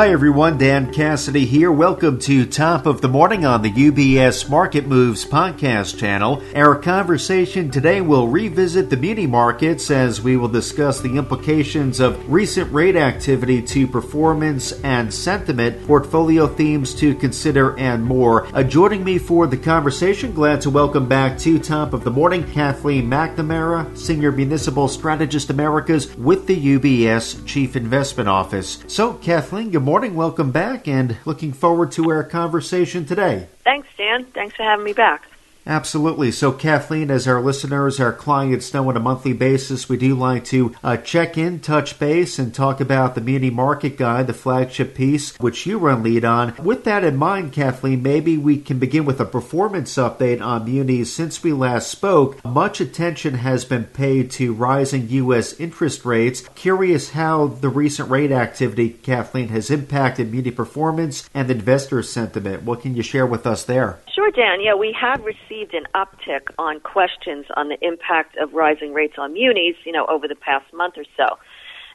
Hi everyone, Dan Cassidy here. Welcome to Top of the Morning on the UBS Market Moves podcast channel. Our conversation today will revisit the muni markets as we will discuss the implications of recent rate activity to performance and sentiment, portfolio themes to consider, and more. Uh, joining me for the conversation, glad to welcome back to Top of the Morning Kathleen McNamara, Senior Municipal Strategist Americas with the UBS Chief Investment Office. So, Kathleen, good morning. Welcome back and looking forward to our conversation today. Thanks, Dan. Thanks for having me back. Absolutely. So, Kathleen, as our listeners, our clients know on a monthly basis, we do like to uh, check in, touch base, and talk about the Muni Market Guide, the flagship piece, which you run lead on. With that in mind, Kathleen, maybe we can begin with a performance update on munis. Since we last spoke, much attention has been paid to rising U.S. interest rates. Curious how the recent rate activity, Kathleen, has impacted muni performance and investor sentiment. What can you share with us there? Sure, Dan. Yeah, we have received an uptick on questions on the impact of rising rates on munis, you know, over the past month or so.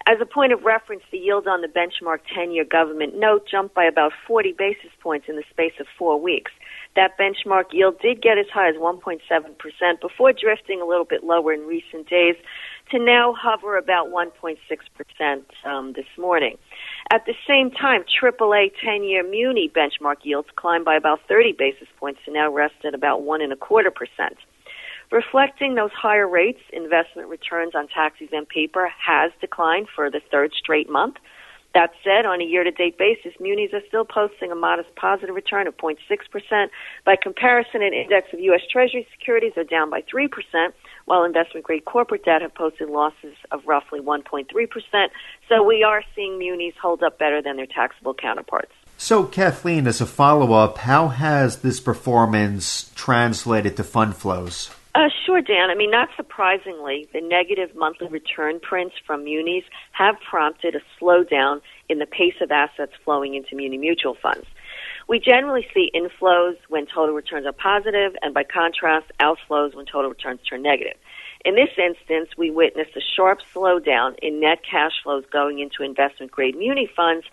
As a point of reference, the yield on the benchmark 10-year government note jumped by about 40 basis points in the space of four weeks. That benchmark yield did get as high as 1.7% before drifting a little bit lower in recent days to now hover about 1.6% um, this morning. At the same time, AAA 10-year muni benchmark yields climbed by about 30 basis points to now rest at about one and a quarter percent. Reflecting those higher rates, investment returns on tax-exempt paper has declined for the third straight month. That said, on a year-to-date basis, munis are still posting a modest positive return of 0.6%. By comparison, an index of U.S. Treasury securities are down by 3%, while investment-grade corporate debt have posted losses of roughly 1.3%. So we are seeing munis hold up better than their taxable counterparts. So, Kathleen, as a follow-up, how has this performance translated to fund flows? Uh, sure, Dan. I mean, not surprisingly, the negative monthly return prints from munis have prompted a slowdown in the pace of assets flowing into muni mutual funds. We generally see inflows when total returns are positive, and by contrast, outflows when total returns turn negative. In this instance, we witnessed a sharp slowdown in net cash flows going into investment grade muni funds.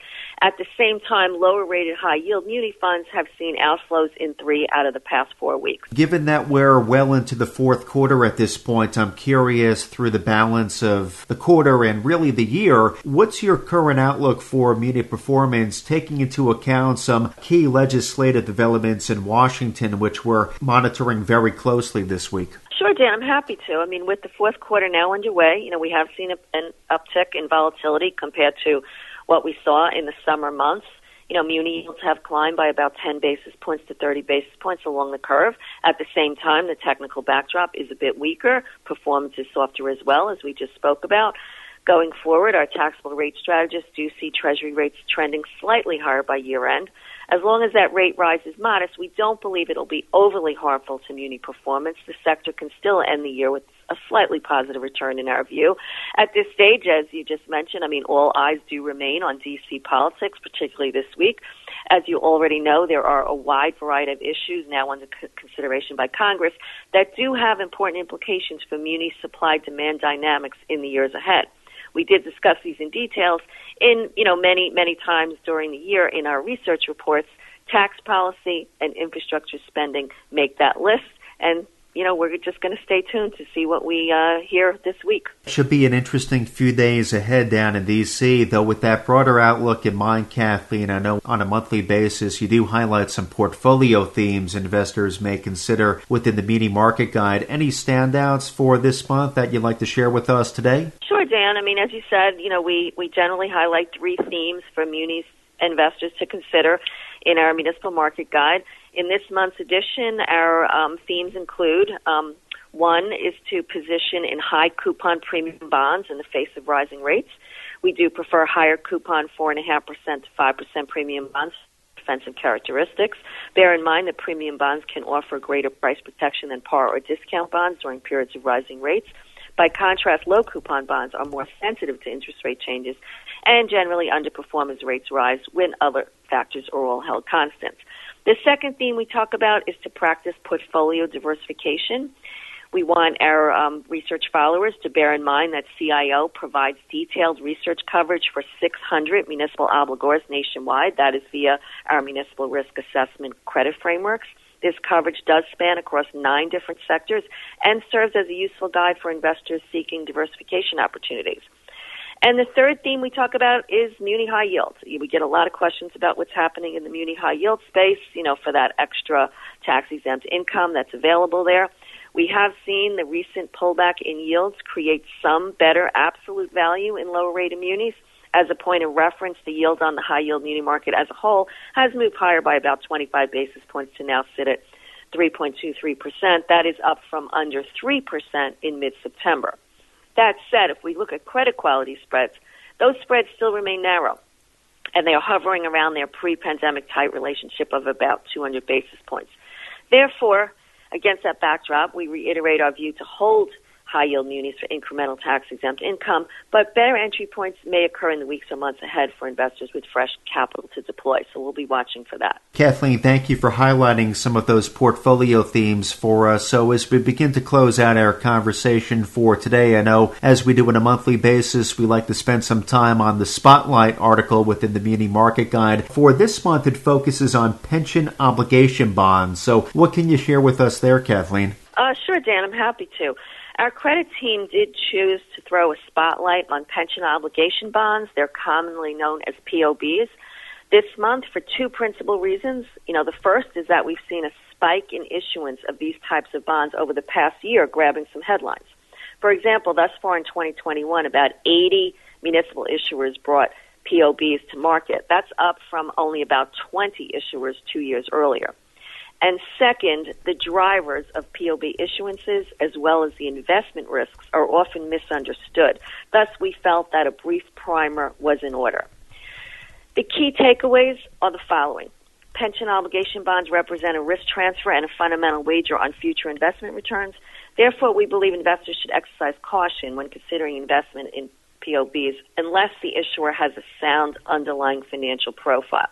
At the same time, lower rated high yield muni funds have seen outflows in three out of the past four weeks. Given that we're well into the fourth quarter at this point, I'm curious through the balance of the quarter and really the year, what's your current outlook for muni performance, taking into account some key legislative developments in Washington, which we're monitoring very closely this week? Sure, Dan. I'm happy to. I mean, with the fourth quarter now underway, you know, we have seen a, an uptick in volatility compared to what we saw in the summer months. You know, muni yields have climbed by about 10 basis points to 30 basis points along the curve. At the same time, the technical backdrop is a bit weaker. Performance is softer as well, as we just spoke about. Going forward, our taxable rate strategists do see Treasury rates trending slightly higher by year end. As long as that rate rise is modest, we don't believe it'll be overly harmful to muni performance. The sector can still end the year with a slightly positive return in our view. At this stage, as you just mentioned, I mean, all eyes do remain on DC politics, particularly this week. As you already know, there are a wide variety of issues now under consideration by Congress that do have important implications for muni supply demand dynamics in the years ahead. We did discuss these in details in, you know, many, many times during the year in our research reports. Tax policy and infrastructure spending make that list, and you know, we're just going to stay tuned to see what we uh, hear this week. Should be an interesting few days ahead down in D.C., though, with that broader outlook in mind, Kathleen, I know on a monthly basis you do highlight some portfolio themes investors may consider within the Muni Market Guide. Any standouts for this month that you'd like to share with us today? Sure, Dan. I mean, as you said, you know, we, we generally highlight three themes for munis investors to consider in our municipal market guide. In this month's edition, our um, themes include um, one is to position in high coupon premium bonds in the face of rising rates. We do prefer higher coupon 4.5% to 5% premium bonds defensive characteristics. Bear in mind that premium bonds can offer greater price protection than par or discount bonds during periods of rising rates. By contrast, low coupon bonds are more sensitive to interest rate changes and generally underperform as rates rise when other factors are all held constant. The second theme we talk about is to practice portfolio diversification. We want our um, research followers to bear in mind that CIO provides detailed research coverage for 600 municipal obligors nationwide. That is via our municipal risk assessment credit frameworks. This coverage does span across nine different sectors and serves as a useful guide for investors seeking diversification opportunities. And the third theme we talk about is muni high yield. We get a lot of questions about what's happening in the muni high yield space, you know, for that extra tax exempt income that's available there. We have seen the recent pullback in yields create some better absolute value in lower rate munis. As a point of reference, the yield on the high yield muni market as a whole has moved higher by about 25 basis points to now sit at 3.23%. That is up from under 3% in mid September. That said, if we look at credit quality spreads, those spreads still remain narrow. And they are hovering around their pre pandemic tight relationship of about 200 basis points. Therefore, against that backdrop, we reiterate our view to hold high yield munis for incremental tax exempt income, but better entry points may occur in the weeks or months ahead for investors with fresh capital to deploy. So we'll be watching for that. Kathleen, thank you for highlighting some of those portfolio themes for us. So as we begin to close out our conversation for today, I know as we do on a monthly basis, we like to spend some time on the spotlight article within the Muni Market Guide. For this month, it focuses on pension obligation bonds. So what can you share with us there, Kathleen? Uh, sure, Dan. I'm happy to. Our credit team did choose to throw a spotlight on pension obligation bonds. They're commonly known as POBs. This month for two principal reasons. You know, the first is that we've seen a spike in issuance of these types of bonds over the past year, grabbing some headlines. For example, thus far in 2021, about 80 municipal issuers brought POBs to market. That's up from only about 20 issuers two years earlier. And second, the drivers of POB issuances as well as the investment risks are often misunderstood. Thus, we felt that a brief primer was in order. The key takeaways are the following. Pension obligation bonds represent a risk transfer and a fundamental wager on future investment returns. Therefore, we believe investors should exercise caution when considering investment in POBs unless the issuer has a sound underlying financial profile.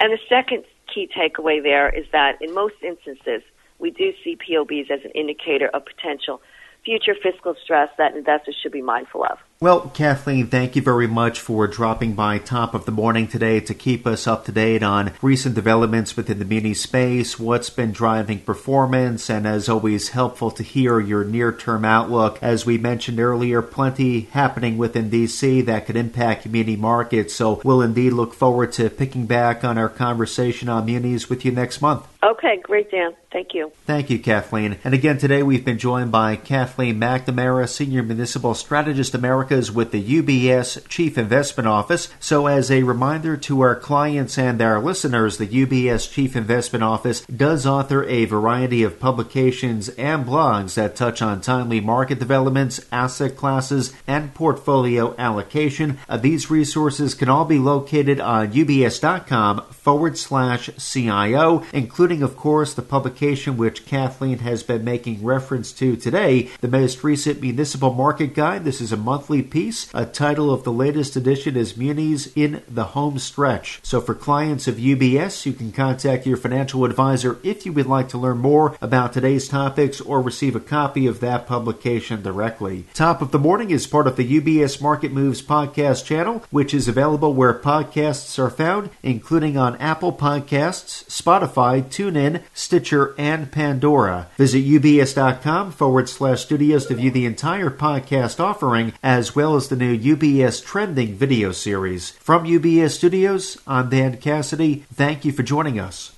And the second key takeaway there is that in most instances, we do see POBs as an indicator of potential future fiscal stress that investors should be mindful of. Well, Kathleen, thank you very much for dropping by top of the morning today to keep us up to date on recent developments within the muni space, what's been driving performance, and as always, helpful to hear your near term outlook. As we mentioned earlier, plenty happening within DC that could impact muni markets, so we'll indeed look forward to picking back on our conversation on munis with you next month. Okay, great, Dan. Thank you. Thank you, Kathleen. And again, today we've been joined by Kathleen McNamara, Senior Municipal Strategist Americas with the UBS Chief Investment Office. So, as a reminder to our clients and our listeners, the UBS Chief Investment Office does author a variety of publications and blogs that touch on timely market developments, asset classes, and portfolio allocation. Uh, these resources can all be located on ubs.com forward slash CIO, including, of course, the publication which Kathleen has been making reference to today, the most recent Municipal Market Guide. This is a monthly piece. A title of the latest edition is Munis in the Home Stretch. So for clients of UBS, you can contact your financial advisor if you would like to learn more about today's topics or receive a copy of that publication directly. Top of the Morning is part of the UBS Market Moves podcast channel, which is available where podcasts are found, including on Apple Podcasts, Spotify, TuneIn, Stitcher, and Pandora. Visit ubs.com forward slash studios to view the entire podcast offering, as well as the new UBS Trending video series. From UBS Studios, I'm Dan Cassidy. Thank you for joining us.